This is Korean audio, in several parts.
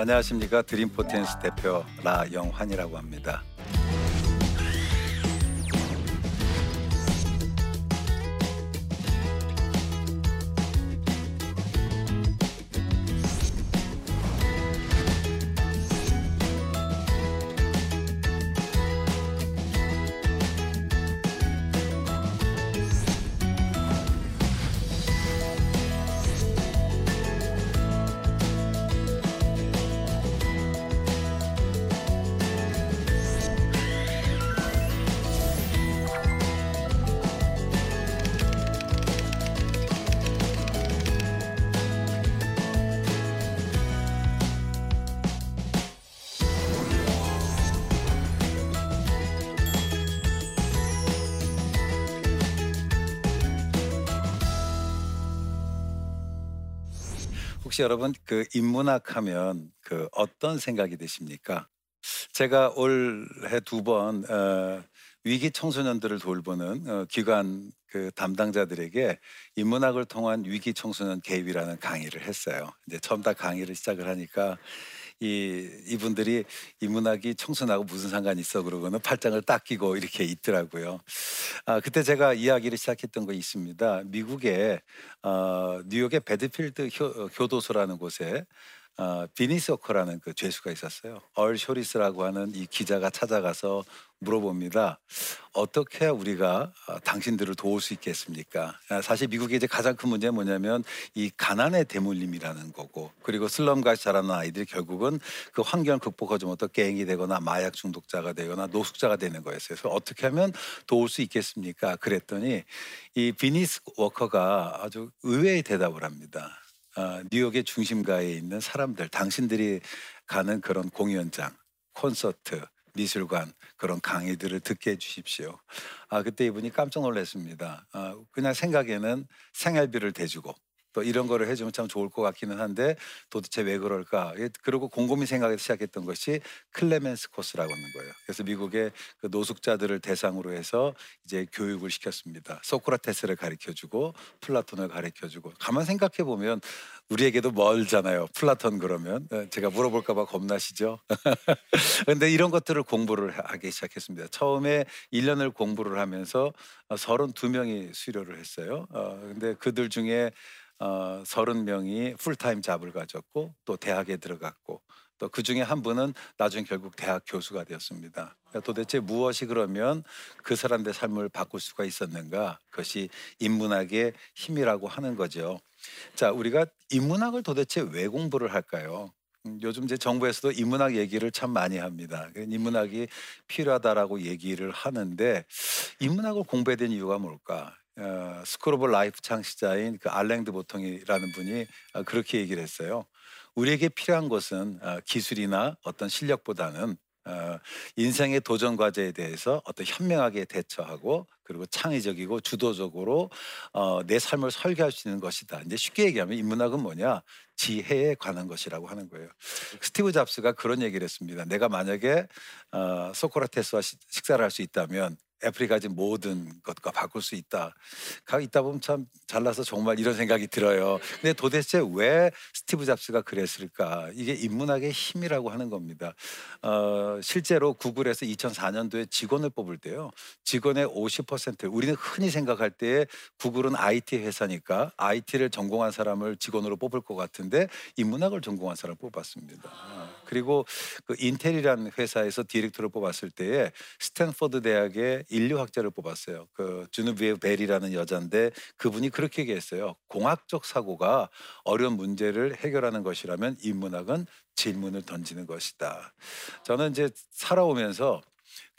네, 안녕하십니까 드림포텐스 대표 라영환이라고 합니다. 혹시 여러분 그 인문학 하면 그 어떤 생각이 드십니까? 제가 올해 두번 어, 위기 청소년들을 돌보는 어, 기관 그 담당자들에게 인문학을 통한 위기 청소년 개입이라는 강의를 했어요. 이제 처음 다 강의를 시작을 하니까 이 이분들이 인문학이 청소년하고 무슨 상관이 있어 그러고는 팔짱을 딱 끼고 이렇게 있더라고요. 아 그때 제가 이야기를 시작했던 거 있습니다. 미국의 어, 뉴욕의 베드필드 효, 교도소라는 곳에 어, 비니스 워커라는 그 죄수가 있었어요. 얼 쇼리스라고 하는 이 기자가 찾아가서 물어봅니다. 어떻게 우리가 어, 당신들을 도울 수 있겠습니까? 아, 사실 미국의 이제 가장 큰 문제는 뭐냐면 이 가난의 대물림이라는 거고 그리고 슬럼같이 자라는 아이들이 결국은 그 환경을 극복하지 못해 갱이 되거나 마약 중독자가 되거나 노숙자가 되는 거였어요. 그래서 어떻게 하면 도울 수 있겠습니까? 그랬더니 이 비니스 워커가 아주 의외의 대답을 합니다. 어, 뉴욕의 중심가에 있는 사람들, 당신들이 가는 그런 공연장, 콘서트, 미술관 그런 강의들을 듣게 해주십시오. 아 그때 이분이 깜짝 놀랐습니다. 아, 그냥 생각에는 생활비를 대주고 또 이런 거를 해주면 참 좋을 것 같기는 한데 도대체 왜 그럴까? 예, 그리고 곰곰이 생각해서 시작했던 것이 클레멘트 코스라고 하는 거예요. 그래서 미국의 그 노숙자들을 대상으로 해서 이제 교육을 시켰습니다. 소크라테스를 가르쳐주고 플라톤을 가르쳐주고 가만 생각해 보면 우리에게도 멀잖아요. 플라톤 그러면 예, 제가 물어볼까 봐 겁나시죠? 근데 이런 것들을 공부를 하기 시작했습니다. 처음에 1년을 공부를 하면서 32명이 수료를 했어요. 어, 근데 그들 중에 어, 30명이 full-time job을 가졌고 또 대학에 들어갔고 또 그 중에 한 분은 나중에 결국 대학 교수가 되었습니다. 그러니까 도대체 무엇이 그러면 그 사람들의 삶을 바꿀 수가 있었는가? 그것이 인문학의 힘이라고 하는 거죠. 자, 우리가 인문학을 도대체 왜 공부를 할까요? 음, 요즘 제 정부에서도 인문학 얘기를 참 많이 합니다. 인문학이 필요하다라고 얘기를 하는데 인문학을 공부해야 되는 이유가 뭘까? 어, School of Life 창시자인 그 알랭드 보통이라는 분이 어, 그렇게 얘기를 했어요. 우리에게 필요한 것은 어, 기술이나 어떤 실력보다는 어, 인생의 도전 과제에 대해서 어떤 현명하게 대처하고 그리고 창의적이고 주도적으로 어, 내 삶을 설계할 수 있는 것이다. 이제 쉽게 얘기하면 인문학은 뭐냐? 지혜에 관한 것이라고 하는 거예요. 스티브 잡스가 그런 얘기를 했습니다. 내가 만약에 어, 소크라테스와 식사를 할 수 있다면 애플이 가진 모든 것과 바꿀 수 있다. 가 있다 보면 참 잘나서 정말 이런 생각이 들어요. 근데 도대체 왜 스티브 잡스가 그랬을까? 이게 인문학의 힘이라고 하는 겁니다. 어, 실제로 구글에서 2004년도에 직원을 뽑을 때요. 직원의 50% 우리는 흔히 생각할 때 구글은 IT 회사니까 IT를 전공한 사람을 직원으로 뽑을 것 같은데 인문학을 전공한 사람을 뽑았습니다. 그리고 그 인텔이라는 회사에서 디렉터를 뽑았을 때에 스탠퍼드 대학의 인류학자를 뽑았어요. 그 주누비에 벨이라는 여자인데 그분이 그렇게 얘기했어요. 공학적 사고가 어려운 문제를 해결하는 것이라면 인문학은 질문을 던지는 것이다. 저는 이제 살아오면서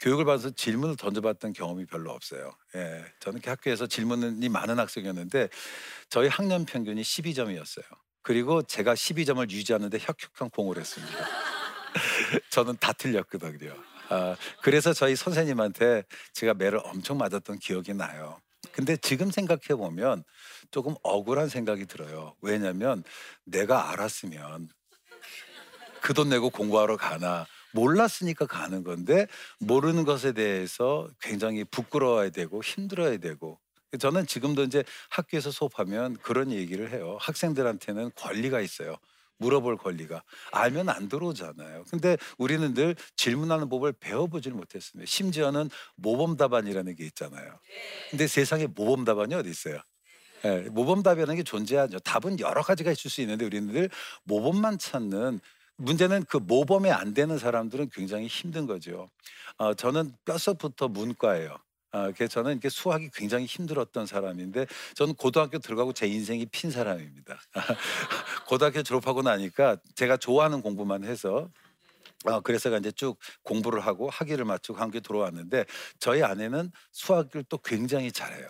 교육을 받아서 질문을 던져봤던 경험이 별로 없어요. 예, 저는 학교에서 질문이 많은 학생이었는데 저희 학년 평균이 12점이었어요. 그리고 제가 12점을 유지하는데 혁혁한 공을 했습니다. 저는 다 틀렸거든요. 아, 그래서 저희 선생님한테 제가 매를 엄청 맞았던 기억이 나요. 근데 지금 생각해 보면 조금 억울한 생각이 들어요. 왜냐하면 내가 알았으면 그 돈 내고 공부하러 가나 몰랐으니까 가는 건데 모르는 것에 대해서 굉장히 부끄러워야 되고 힘들어야 되고 저는 지금도 이제 학교에서 수업하면 그런 얘기를 해요. 학생들한테는 권리가 있어요. 물어볼 권리가 알면 안 들어오잖아요. 근데 우리는 늘 질문하는 법을 배워보질 못했습니다. 심지어는 모범 답안이라는 게 있잖아요. 근데 세상에 모범 답안이 어디 있어요? 예, 모범 답이라는 게 존재하죠. 답은 여러 가지가 있을 수 있는데 우리는 늘 모범만 찾는 문제는 그 모범에 안 되는 사람들은 굉장히 힘든 거죠. 어, 저는 뼛속부터 문과예요. 아, 그래서 저는 이렇게 수학이 굉장히 힘들었던 사람인데 저는 고등학교 들어가고 제 인생이 핀 사람입니다. 고등학교 졸업하고 나니까 제가 좋아하는 공부만 해서 어, 그래서 이제 쭉 공부를 하고 학위를 마치고 한국에 들어왔는데 저희 아내는 수학을 또 굉장히 잘해요.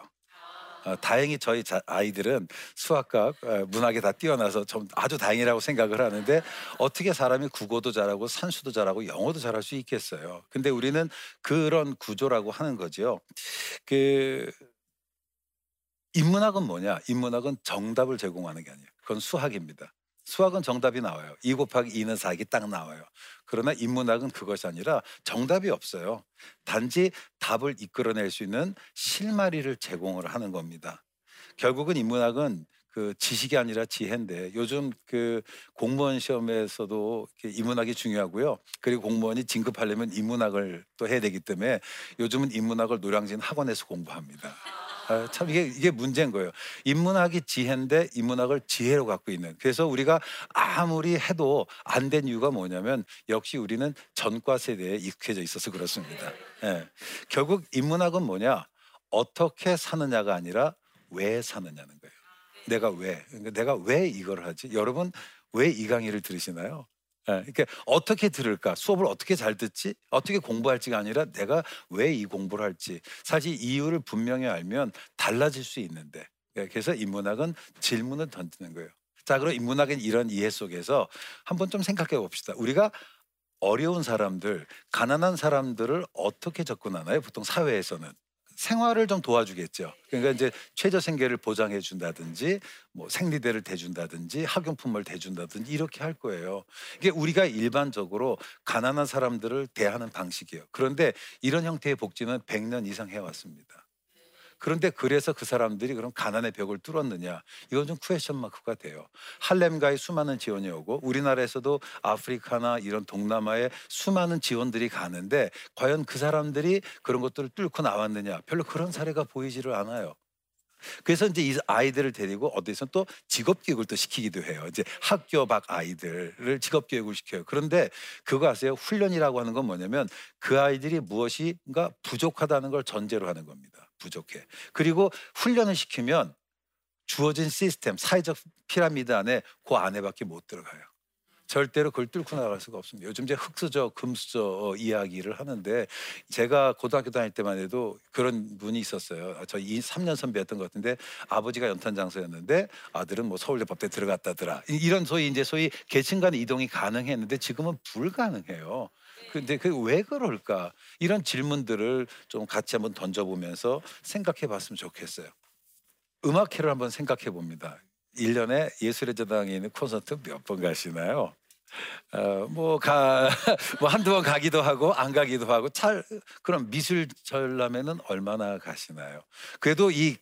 어, 다행히 저희 자, 아이들은 수학과 어, 문학에 다 뛰어나서 좀 아주 다행이라고 생각을 하는데 어떻게 사람이 국어도 잘하고 산수도 잘하고 영어도 잘할 수 있겠어요. 근데 우리는 그런 구조라고 하는 거죠. 그 인문학은 뭐냐? 인문학은 정답을 제공하는 게 아니에요. 그건 수학입니다. 수학은 정답이 나와요. 2 곱하기 2는 4기 딱 나와요. 그러나 인문학은 그것이 아니라 정답이 없어요. 단지 답을 이끌어낼 수 있는 실마리를 제공을 하는 겁니다. 결국은 인문학은 그 지식이 아니라 지혜인데 요즘 그 공무원 시험에서도 인문학이 중요하고요. 그리고 공무원이 진급하려면 인문학을 또 해야 되기 때문에 요즘은 인문학을 노량진 학원에서 공부합니다. 아, 참 이게 이게 문제인 거예요. 인문학이 지혜인데 인문학을 지혜로 갖고 있는. 그래서 우리가 아무리 해도 안 된 이유가 뭐냐면 역시 우리는 전과 세대에 익숙해져 있어서 그렇습니다. 예. 결국 인문학은 뭐냐? 어떻게 사느냐가 아니라 왜 사느냐는 거예요. 내가 왜? 그러니까 내가 왜 이걸 하지? 여러분 왜 이 강의를 들으시나요? 예, 그러니까 어떻게 들을까? 수업을 어떻게 잘 듣지? 어떻게 공부할지가 아니라 내가 왜 이 공부를 할지. 사실 이유를 분명히 알면 달라질 수 있는데. 예, 그래서 인문학은 질문을 던지는 거예요. 자, 그럼 인문학의 이런 이해 속에서 한번 좀 생각해 봅시다. 우리가 어려운 사람들, 가난한 사람들을 어떻게 접근하나요? 보통 사회에서는. 생활을 좀 도와주겠죠. 그러니까 이제 최저 생계를 보장해 준다든지 뭐 생리대를 대준다든지 학용품을 대준다든지 이렇게 할 거예요. 이게 우리가 일반적으로 가난한 사람들을 대하는 방식이에요. 그런데 이런 형태의 복지는 100년 이상 해왔습니다. 그런데 그래서 그 사람들이 그럼 가난의 벽을 뚫었느냐? 이건 좀 쿠에션 마크가 돼요. 할렘가의 수많은 지원이 오고 우리나라에서도 아프리카나 이런 동남아에 수많은 지원들이 가는데 과연 그 사람들이 그런 것들을 뚫고 나왔느냐? 별로 그런 사례가 보이지를 않아요. 그래서 이제 이 아이들을 데리고 어디서 또 직업 교육을 또 시키기도 해요. 이제 학교 밖 아이들을 직업 교육을 시켜요. 그런데 그거 아세요? 훈련이라고 하는 건 뭐냐면 그 아이들이 무엇인가 부족하다는 걸 전제로 하는 겁니다. 부족해. 그리고 훈련을 시키면 주어진 시스템, 사회적 피라미드 안에 그 안에밖에 못 들어가요. 절대로 그걸 뚫고 나갈 수가 없습니다. 요즘 이제 흑수저, 금수저 이야기를 하는데 제가 고등학교 다닐 때만 해도 그런 분이 있었어요. 저 3년 선배였던 것 같은데 아버지가 연탄 장소였는데 아들은 뭐 서울대 법대 들어갔다더라. 이런 소위 이제 소위 계층 간 이동이 가능했는데 지금은 불가능해요. 근데 그 왜 그럴까? 이런 질문들을 좀 같이 한번 던져보면서 생각해 봤으면 좋겠어요. 음악회를 한번 생각해 봅니다. 1년에 예술의 전당에 있는 콘서트 몇 번 가시나요? 어, 뭐, 가, 뭐 한두 번 가기도 하고 안 가기도 하고 찰, 그럼 미술 전람회는 얼마나 가시나요? 그래도 이,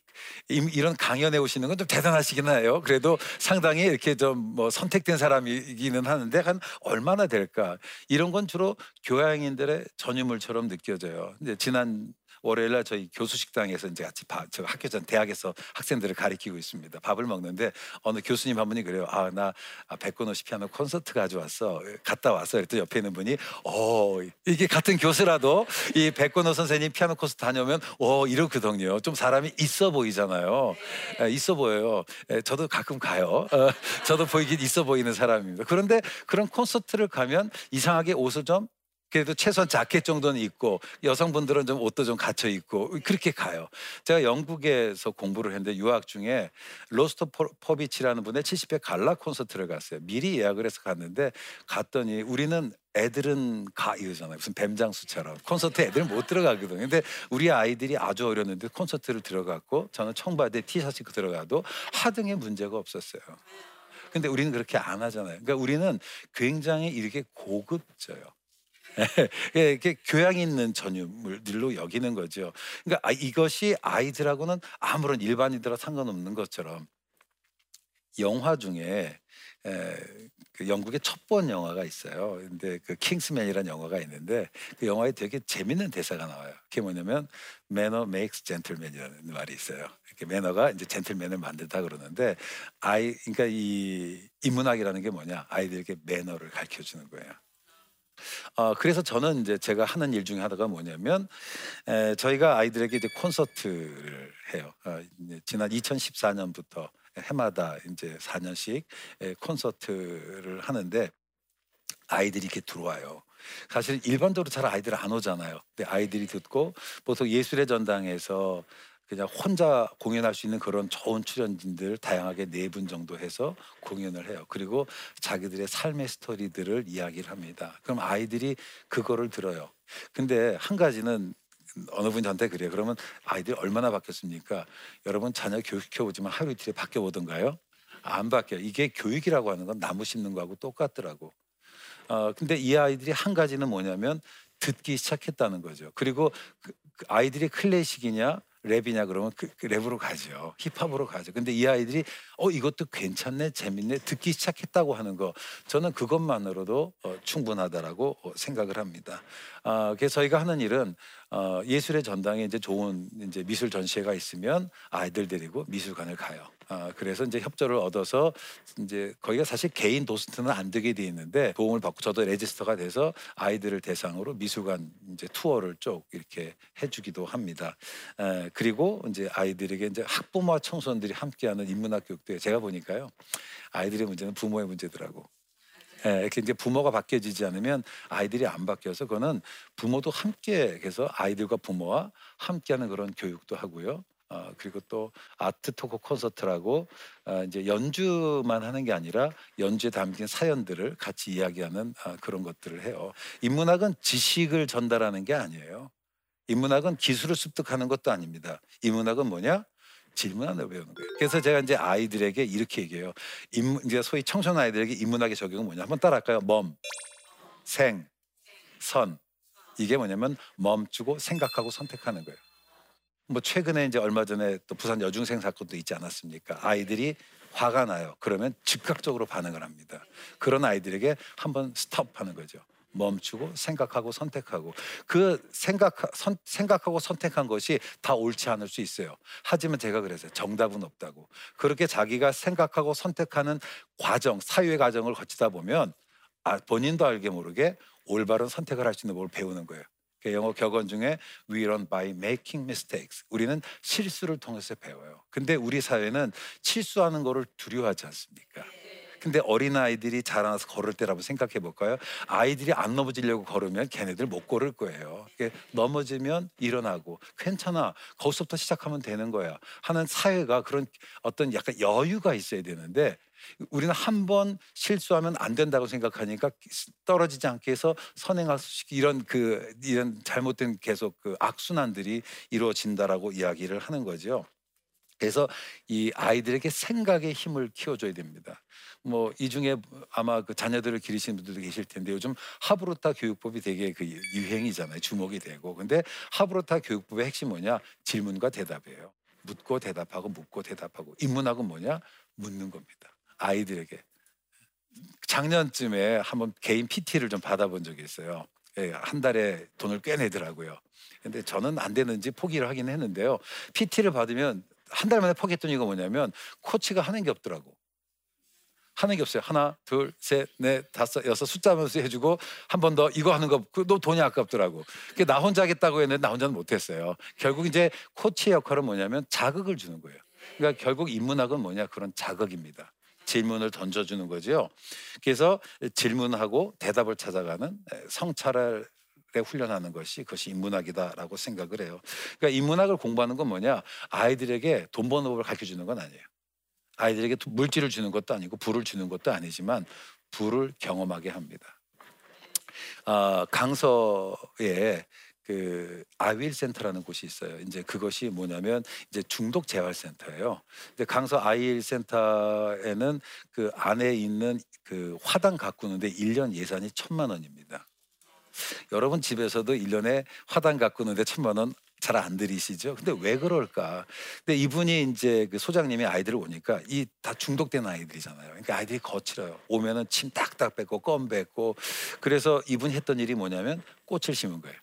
이 이런 강연에 오시는 건 좀 대단하시긴 해요. 그래도 상당히 이렇게 좀 뭐 선택된 사람이기는 하는데 한 얼마나 될까? 이런 건 주로 교양인들의 전유물처럼 느껴져요. 이제 지난 월요일 날 저희 교수 식당에서 이제 같이 밥, 저 학교 전 대학에서 학생들을 가리키고 있습니다. 밥을 먹는데 어느 교수님 한 분이 그래요. 아, 나 백건호시 피아노 콘서트 가져왔어. 갔다 왔어. 그랬더니 옆에 있는 분이 어, 이게 같은 교수라도 이 백건호 선생님 피아노 콘서트 다녀오면 어, 이러거든요. 좀 사람이 있어 보이잖아요. 에, 있어 보여요. 에, 저도 가끔 가요. 어, 저도 보이긴 있어 보이는 사람입니다. 그런데 그런 콘서트를 가면 이상하게 옷을 좀 그래도 최소한 자켓 정도는 입고 여성분들은 좀 옷도 좀 갖춰 입고 그렇게 가요. 제가 영국에서 공부를 했는데 유학 중에 로스터 퍼비치라는 분의 70회 갈라 콘서트를 갔어요. 미리 예약을 해서 갔는데 갔더니 우리는 애들은 가 이러잖아요. 무슨 뱀장수처럼 콘서트 애들은 못 들어가거든요. 근데 우리 아이들이 아주 어렸는데 콘서트를 들어갔고 저는 청바지에 티셔츠 입고 들어가도 하등에 문제가 없었어요. 근데 우리는 그렇게 안 하잖아요. 그러니까 우리는 굉장히 이렇게 고급져요. 예, 이렇게 교양 있는 전유물들로 여기는 거죠. 그러니까 아, 이것이 아이들하고는 아무런 일반인들과 상관없는 것처럼 영화 중에 에, 그 영국의 첩보원 영화가 있어요. 근데 그 킹스맨이라는 영화가 있는데 그 영화에 되게 재밌는 대사가 나와요. 그게 뭐냐면 매너 메이크스 젠틀맨이라는 말이 있어요. 이렇게 매너가 이제 젠틀맨을 만든다 그러는데 아이 그러니까 이 인문학이라는 게 뭐냐? 아이들에게 매너를 가르쳐 주는 거예요. 어, 그래서 저는 이제 제가 하는 일 중에 하나가 뭐냐면 에, 저희가 아이들에게 이제 콘서트를 해요. 어, 지난 2014년부터 해마다 이제 4년씩 콘서트를 하는데 아이들이 이렇게 들어와요. 사실 일반적으로 잘 아이들 안 오잖아요. 근데 아이들이 듣고 보통 예술의 전당에서 그냥 혼자 공연할 수 있는 그런 좋은 출연진들 다양하게 네 분 정도 해서 공연을 해요. 그리고 자기들의 삶의 스토리들을 이야기를 합니다. 그럼 아이들이 그거를 들어요. 근데 한 가지는 어느 분이 저한테 그래요. 그러면 아이들이 얼마나 바뀌었습니까? 여러분 자녀 교육시켜 보지만 하루 이틀에 바뀌어 보던가요? 안 바뀌어요. 이게 교육이라고 하는 건 나무 심는 거하고 똑같더라고. 어, 근데 이 아이들이 한 가지는 뭐냐면 듣기 시작했다는 거죠. 그리고 그, 그 아이들이 클래식이냐 랩이냐 그러면 그, 그 랩으로 가죠. 힙합으로 가죠. 근데 이 아이들이 어 이것도 괜찮네, 재밌네, 듣기 시작했다고 하는 거 저는 그것만으로도 어, 충분하다라고 어, 생각을 합니다. 아, 그래서 저희가 하는 일은 어, 예술의 전당에 이제 좋은 이제 미술 전시회가 있으면 아이들 데리고 미술관을 가요. 아, 그래서 이제 협조를 얻어서 이제 거기가 사실 개인 도스트는 안 되게 돼 있는데 도움을 받고 저도 레지스터가 돼서 아이들을 대상으로 미술관 이제 투어를 쭉 이렇게 해주기도 합니다. 에, 그리고 이제 아이들에게 이제 학부모와 청소년들이 함께하는 인문학 교육도 제가 보니까요 아이들의 문제는 부모의 문제더라고. 예, 이렇게 이제 부모가 바뀌어지지 않으면 아이들이 안 바뀌어서 그거는 부모도 함께 해서 아이들과 부모와 함께하는 그런 교육도 하고요. 어, 그리고 또 아트 토크 콘서트라고 어, 이제 연주만 하는 게 아니라 연주에 담긴 사연들을 같이 이야기하는 어, 그런 것들을 해요. 인문학은 지식을 전달하는 게 아니에요. 인문학은 기술을 습득하는 것도 아닙니다. 인문학은 뭐냐? 질문하는 배우는 거예요. 그래서 제가 이제 아이들에게 이렇게 얘기해요. 인문, 이제 소위 청소년 아이들에게 인문학의 적용은 뭐냐? 한번 따라할까요? 멈, 생, 선. 이게 뭐냐면 멈추고 생각하고 선택하는 거예요. 뭐 최근에 이제 얼마 전에 또 부산 여중생 사건도 있지 않았습니까? 아이들이 화가 나요. 그러면 즉각적으로 반응을 합니다. 그런 아이들에게 한번 스톱하는 거죠. 멈추고 생각하고 선택하고 그 생각 선, 생각하고 선택한 것이 다 옳지 않을 수 있어요. 하지만 제가 그래서요. 정답은 없다고. 그렇게 자기가 생각하고 선택하는 과정, 사유의 과정을 거치다 보면 아, 본인도 알게 모르게 올바른 선택을 할 수 있는 법을 배우는 거예요. 그 영어 격언 중에 we learn by making mistakes. 우리는 실수를 통해서 배워요. 근데 우리 사회는 실수하는 거를 두려워하지 않습니까? 근데 어린 아이들이 자라나서 걸을 때라고 생각해 볼까요? 아이들이 안 넘어지려고 걸으면 걔네들 못 걸을 거예요. 넘어지면 일어나고 괜찮아. 거기서부터 시작하면 되는 거야. 하는 사회가 그런 어떤 약간 여유가 있어야 되는데 우리는 한 번 실수하면 안 된다고 생각하니까 떨어지지 않게 해서 있게 이런 그 이런 잘못된 계속 그 악순환들이 이루어진다라고 이야기를 하는 거죠. 그래서 이 아이들에게 생각의 힘을 키워줘야 됩니다. 뭐 이 중에 아마 그 자녀들을 기르시는 분들도 계실 텐데 요즘 하브로타 교육법이 되게 그 유행이잖아요. 주목이 되고. 근데 하브로타 교육법의 핵심 뭐냐? 질문과 대답이에요. 묻고 대답하고 묻고 대답하고. 인문학은 뭐냐? 묻는 겁니다. 아이들에게 작년쯤에 한번 개인 PT를 좀 받아본 적이 있어요. 예, 한 달에 돈을 꽤 내더라고요. 근데 저는 안 되는지 포기를 하긴 했는데요. PT를 받으면 한 달 만에 포기했던 이유가 뭐냐면 코치가 하는 게 없더라고. 하는 게 없어요. 하나, 둘, 셋, 넷, 다섯, 여섯 숫자면서 해주고 한 번 더 이거 하는 거, 그너 돈이 아깝더라고. 나 혼자 하겠다고 했는데 나 혼자는 못했어요. 결국 이제 코치의 역할은 뭐냐면 자극을 주는 거예요. 그러니까 결국 인문학은 뭐냐 그런 자극입니다. 질문을 던져주는 거죠. 그래서 질문하고 대답을 찾아가는 성찰을 훈련하는 것이 그것이 인문학이다라고 생각을 해요. 그러니까 인문학을 공부하는 건 뭐냐? 아이들에게 돈 버는 법을 가르쳐 주는 건 아니에요. 아이들에게 물질을 주는 것도 아니고 불을 주는 것도 아니지만 불을 경험하게 합니다. 아, 강서에 그 아윌 센터라는 곳이 있어요. 이제 그것이 뭐냐면 이제 중독 재활 센터예요. 근데 강서 아윌 센터에는 그 안에 있는 그 화단 가꾸는데 1년 예산이 천만 원입니다. 여러분 집에서도 1년에 화단 가꾸는데 천만 원 잘 안 들이시죠. 근데 왜 그럴까? 근데 이분이 이제 그 소장님이 아이들을 오니까 이 다 중독된 아이들이잖아요. 그러니까 아이들이 거칠어요. 오면은 침 딱딱 뱉고 껌 뱉고 그래서 이분이 했던 일이 뭐냐면 꽃을 심은 거예요.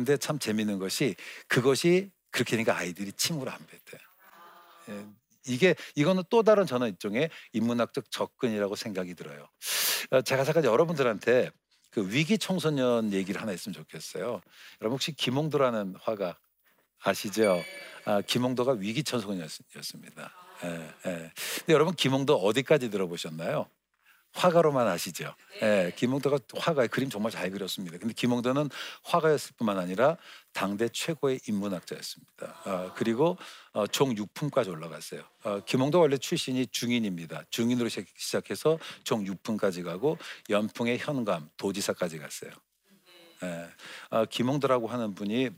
근데 참 재밌는 것이 그것이 그렇게 되니까 아이들이 침으로 안 뱉어요. 예, 이게 이거는 또 다른 저는 일종의 인문학적 접근이라고 생각이 들어요. 어, 제가 잠깐 여러분들한테 그 위기 청소년 얘기를 하나 했으면 좋겠어요. 여러분 혹시 김홍도라는 화가 아시죠? 아, 김홍도가 위기 청소년이었습니다. 예, 예. 근데 여러분 김홍도 어디까지 들어보셨나요? 화가로만 아시죠? 예, 김홍도가 화가의 그림 정말 잘 그렸습니다. 근데 김홍도는 화가였을 뿐만 아니라 당대 최고의 인문학자였습니다. 아, 그리고 어, 종 6품까지 올라갔어요. 어, 김홍도 원래 출신이 중인입니다. 중인으로 시작해서 종 6품까지 가고 연풍의 현감, 도지사까지 갔어요. 예, 아, 김홍도라고 하는 분이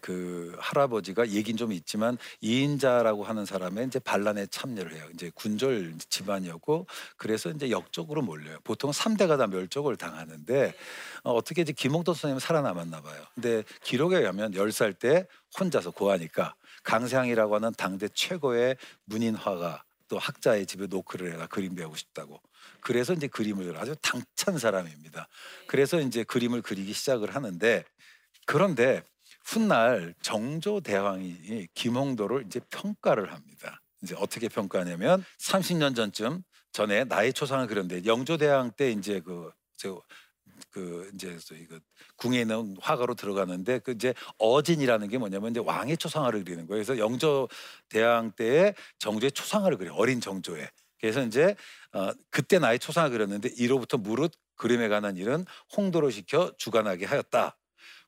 그 할아버지가 얘긴 좀 있지만 이인자라고 하는 사람의 이제 반란에 참여를 해요. 이제 군졸 집안이었고 그래서 이제 역적으로 몰려요. 보통 3대가 다 멸족을 당하는데 어, 어떻게 이제 김홍도 선생님은 살아남았나 봐요. 근데 기록에 의하면 10살 때 혼자서 고하니까 강세항이라고 하는 당대 최고의 문인 화가 또 학자의 집에 노크를 해가 그림 배우고 싶다고. 그래서 이제 그림을 아주 당찬 사람입니다. 그래서 이제 그림을 그리기 시작을 하는데 그런데 훗날 정조 대왕이 김홍도를 이제 평가를 합니다. 이제 어떻게 평가하냐면 30년 전쯤 전에 나의 초상을 그렸는데 영조 대왕 때 이제 그 저 그 이제 그 궁에 있는 화가로 들어가는데 그 이제 어진이라는 게 뭐냐면 이제 왕의 초상화를 그리는 거예요. 그래서 영조 대왕 때에 정조의 초상화를 그려 어린 정조의. 그래서 이제 어 그때 나의 초상화 그렸는데 이로부터 무릇 그림에 관한 일은 홍도로 시켜 주관하게 하였다.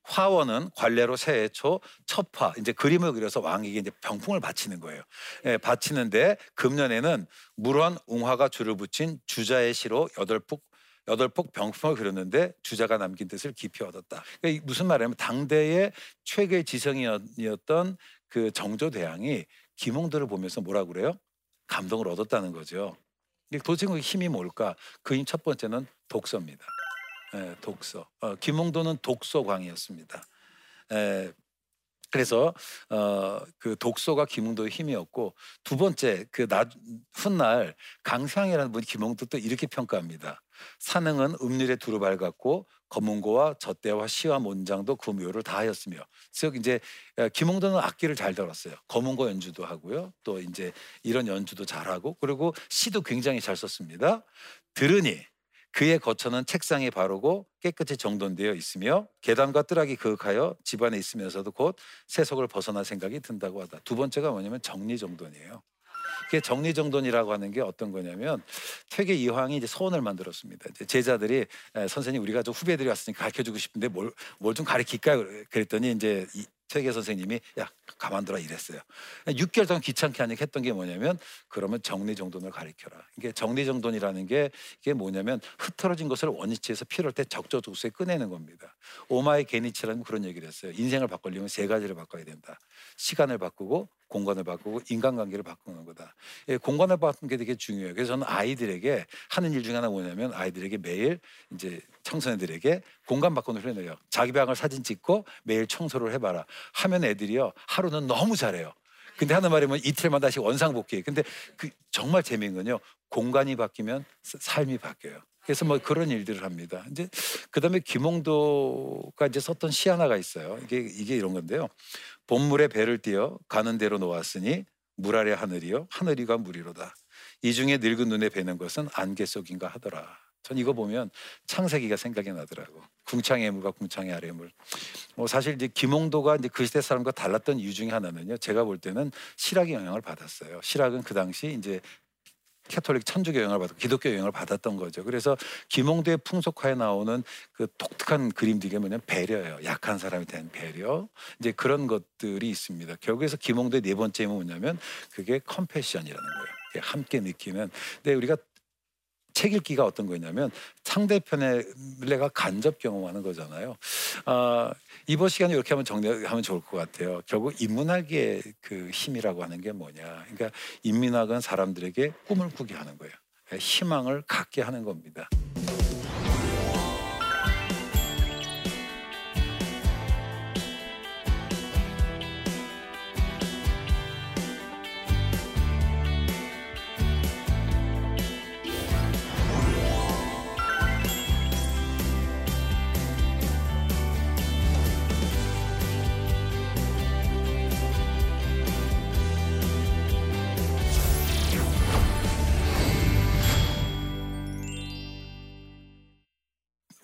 화원은 관례로 새해 초 첫화 이제 그림을 그려서 왕에게 이제 병풍을 바치는 거예요. 예, 바치는데 금년에는 물원 웅화가 줄을 붙인 주자의 시로 여덟 폭 여덟 폭 병풍을 그렸는데 주자가 남긴 뜻을 깊이 얻었다. 그러니까 무슨 말이냐면 당대의 최고의 지성이었던 그 정조 대왕이 김홍도를 보면서 뭐라 그래요? 감동을 얻었다는 거죠. 도대체 그 힘이 뭘까? 그 힘 첫 번째는 독서입니다. 예, 독서. 어, 김홍도는 독서광이었습니다. 예, 그래서 어, 그 독서가 김홍도의 힘이었고 두 번째 그 나, 훗날 강상이라는 분이 김홍도 또 이렇게 평가합니다. 사능은 음률에 두루 밝았고 검은고와 젖대와 시와 문장도 그 묘를 다 하였으며 즉 이제 어, 김홍도는 악기를 잘 다뤘어요. 검은고 연주도 하고요. 또 이제 이런 연주도 잘하고 그리고 시도 굉장히 잘 썼습니다. 들으니 그의 거처는 책상에 바르고 깨끗이 정돈되어 있으며 계단과 뜰락이 그윽하여 집안에 있으면서도 곧 세속을 벗어날 생각이 든다고 하다. 두 번째가 뭐냐면 정리정돈이에요. 그게 정리정돈이라고 하는 게 어떤 거냐면 퇴계 이황이 이제 소원을 만들었습니다. 이제 제자들이 선생님 우리가 좀 후배들이 왔으니까 가르쳐주고 싶은데 뭘 뭘 좀 가르칠까요? 그랬더니 이제 최계 선생님이 야 가만둬라 이랬어요. 6개월 동안 귀찮게 하니까 했던 게 뭐냐면 그러면 정리정돈을 가르쳐라. 이게 정리정돈이라는 게 이게 뭐냐면 흐트러진 것을 원위치에서 필요할 때 적절도수에 꺼내는 겁니다. 오마이 게니치라는 그런 얘기를 했어요. 인생을 바꾸려면 세 가지를 바꿔야 된다. 시간을 바꾸고 공간을 바꾸고 인간관계를 바꾸는 거다. 예, 공간을 바꾸는 게 되게 중요해요. 그래서 저는 아이들에게 하는 일 중에 하나 뭐냐면 아이들에게 매일 이제 청소년들에게 공간 바꾸는 훈련을 해요. 자기 방을 사진 찍고 매일 청소를 해봐라. 하면 애들이요 하루는 너무 잘해요. 근데 하는 말이 면뭐 이틀만 다시 원상복귀. 근데 그 정말 재미있는 건요 공간이 바뀌면 삶이 바뀌어요. 그래서 뭐 그런 일들을 합니다. 이제 그다음에 김홍도가 이제 썼던 시 하나가 있어요. 이게 이게 이런 건데요. 봄물에 배를 띄어 가는 대로 놓았으니 물 아래 하늘이요 하늘이가 물이로다. 이 중에 늙은 눈에 뵈는 것은 안개 속인가 하더라. 전 이거 보면 창세기가 생각이 나더라고. 궁창의 물과 궁창의 아래 물. 뭐 사실 이제 김홍도가 이제 그 시대 사람과 달랐던 이유 중에 하나는요. 제가 볼 때는 실학의 영향을 받았어요. 실학은 그 당시 이제 캐톨릭 천주교 영향을 받고 기독교 영향을 받았던 거죠. 그래서 김홍도의 풍속화에 나오는 그 독특한 그림들이 뭐냐면 배려예요. 약한 사람에 대한 배려. 이제 그런 것들이 있습니다. 결국에서 김홍도의 네 번째 는 뭐냐면 그게 compassion이라는 거예요. 함께 느끼는. 근데 우리가 책 읽기가 어떤 거냐면 상대편의 내가 간접 경험하는 거잖아요. 아, 이번 시간에 이렇게 하면 정리하면 좋을 것 같아요. 결국 인문학의 그 힘이라고 하는 게 뭐냐. 그러니까 인문학은 사람들에게 꿈을 꾸게 하는 거예요. 희망을 갖게 하는 겁니다.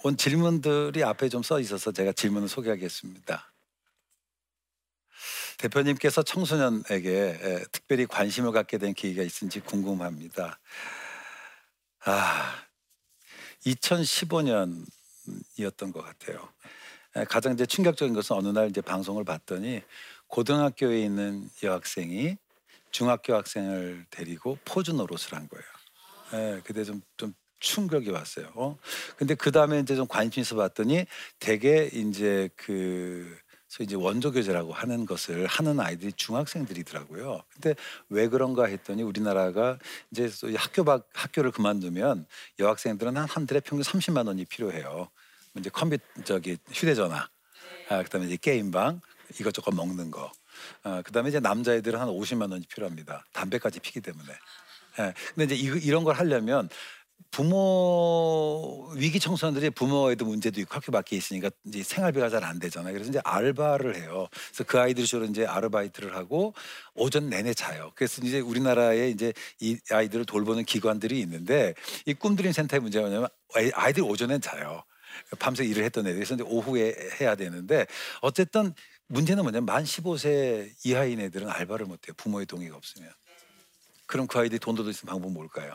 온 질문들이 앞에 좀 써 있어서 제가 질문을 소개하겠습니다. 대표님께서 청소년에게 특별히 관심을 갖게 된 계기가 있은지 궁금합니다. 아, 2015년이었던 것 같아요. 가장 이제 충격적인 것은 어느 날 이제 방송을 봤더니 고등학교에 있는 여학생이 중학교 학생을 데리고 포즈 노릇을 한 거예요. 예, 그때 좀, 좀 충격이 왔어요. 어? 근데 그 다음에 이제 좀 관심 있어 봤더니 대개 이제 그 소위 이제 원조 교제라고 하는 것을 하는 아이들이 중학생들이더라고요. 근데 왜 그런가 했더니 우리나라가 이제 학교 밖 학교를 그만두면 여학생들은 한 한 달에 평균 30만 원이 필요해요. 이제 컴퓨터 저기 휴대전화, 아, 그다음에 이제 게임방 이것저것 먹는 거. 아, 그다음에 이제 남자애들은 한 50만 원이 필요합니다. 담배까지 피기 때문에. 예. 근데 이제 이, 이런 걸 하려면 부모 위기 청소년들이 부모에도 문제도 있고 학교 밖에 있으니까 이제 생활비가 잘 안 되잖아요. 그래서 이제 알바를 해요. 그래서 그 아이들이 주로 이제 아르바이트를 하고 오전 내내 자요. 그래서 이제 우리나라에 이제 이 아이들을 돌보는 기관들이 있는데 이 꿈드림 센터의 문제가 뭐냐면 아이들 오전엔 자요. 밤새 일을 했던 애들이 그래서 이제 오후에 해야 되는데 어쨌든 문제는 뭐냐면 만 15세 이하인 애들은 알바를 못 해요. 부모의 동의가 없으면. 그럼 그 아이들이 돈 벌수 있는 방법은 뭘까요?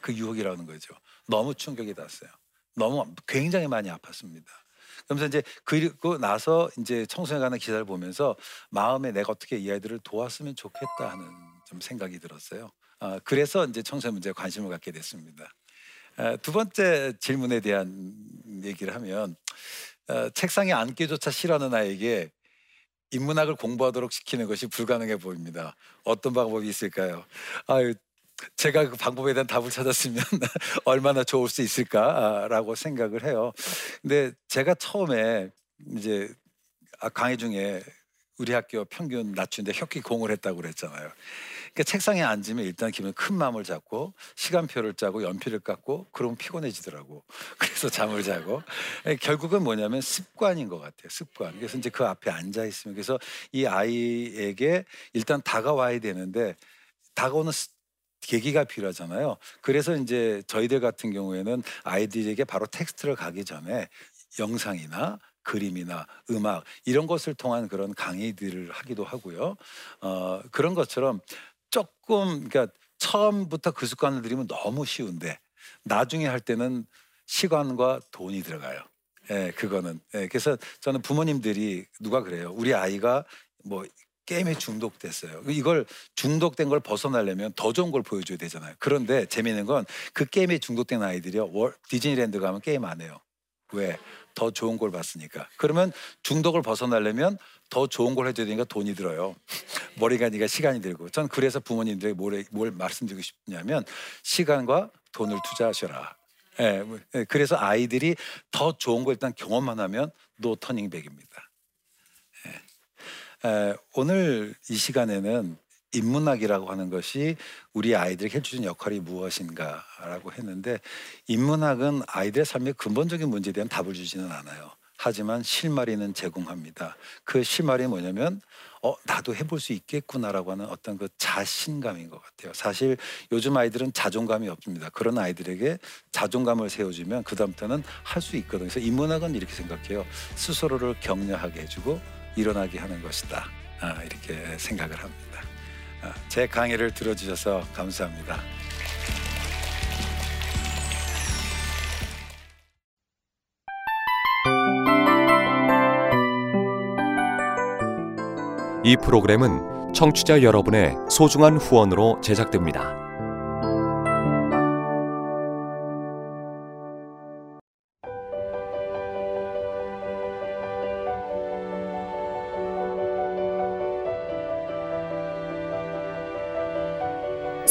그 유혹이라는 거죠. 너무 충격이 났어요. 너무 굉장히 많이 아팠습니다. 그러면서 이제 그리고 나서 이제 청소년 가는 기사를 보면서 마음에 내가 어떻게 이 아이들을 도왔으면 좋겠다 하는 좀 생각이 들었어요. 아, 그래서 이제 청소년 문제에 관심을 갖게 됐습니다. 아, 두 번째 질문에 대한 얘기를 하면 아, 책상에 앉기조차 싫어하는 아이에게 인문학을 공부하도록 시키는 것이 불가능해 보입니다. 어떤 방법이 있을까요? 아유, 제가 그 방법에 대한 답을 찾았으면 얼마나 좋을 수 있을까라고 생각을 해요. 근데 제가 처음에 이제 아, 강의 중에 우리 학교 평균 낮춘데 혁기 공을 했다고 그랬잖아요. 그러니까 책상에 앉으면 일단 기분 큰 마음을 잡고 시간표를 짜고 연필을 깎고 그러면 피곤해지더라고. 그래서 잠을 자고 결국은 뭐냐면 습관인 것 같아요. 습관. 그래서 이제 그 앞에 앉아 있으면 그래서 이 아이에게 일단 다가와야 되는데 다가오는 계기가 필요하잖아요. 그래서 이제 저희들 같은 경우에는 아이들에게 바로 텍스트를 가기 전에 영상이나 그림이나 음악 이런 것을 통한 그런 강의들을 하기도 하고요. 어, 그런 것처럼 조금 그러니까 처음부터 그 습관을 들이면 너무 쉬운데 나중에 할 때는 시간과 돈이 들어가요. 예, 그거는. 예, 그래서 저는 부모님들이 누가 그래요. 우리 아이가 뭐 게임에 중독됐어요. 이걸 중독된 걸 벗어나려면 더 좋은 걸 보여줘야 되잖아요. 그런데 재미있는 건 그 게임에 중독된 아이들이요. 월, 디즈니랜드 가면 게임 안 해요. 왜? 더 좋은 걸 봤으니까. 그러면 중독을 벗어나려면 더 좋은 걸 해줘야 되니까 돈이 들어요. 머리가 니가 시간이 들고. 전 그래서 부모님들에게 뭘, 뭘 말씀드리고 싶냐면 시간과 돈을 투자하셔라. 예, 뭐, 예, 그래서 아이들이 더 좋은 걸 일단 경험만 하면 노 터닝백입니다. 오늘 이 시간에는 인문학이라고 하는 것이 우리 아이들에게 해주는 역할이 무엇인가라고 했는데 인문학은 아이들의 삶의 근본적인 문제에 대한 답을 주지는 않아요. 하지만 실마리는 제공합니다. 그 실마리 뭐냐면 어 나도 해볼 수 있겠구나라고 하는 어떤 그 자신감인 것 같아요. 사실 요즘 아이들은 자존감이 없습니다. 그런 아이들에게 자존감을 세워주면 그 다음부터는 할 수 있거든요. 그래서 인문학은 이렇게 생각해요. 스스로를 격려하게 해주고 일어나게 하는 것이다. 아, 이렇게 생각을 합니다. 아, 제 강의를 들어주셔서 감사합니다. 이 프로그램은 청취자 여러분의 소중한 후원으로 제작됩니다.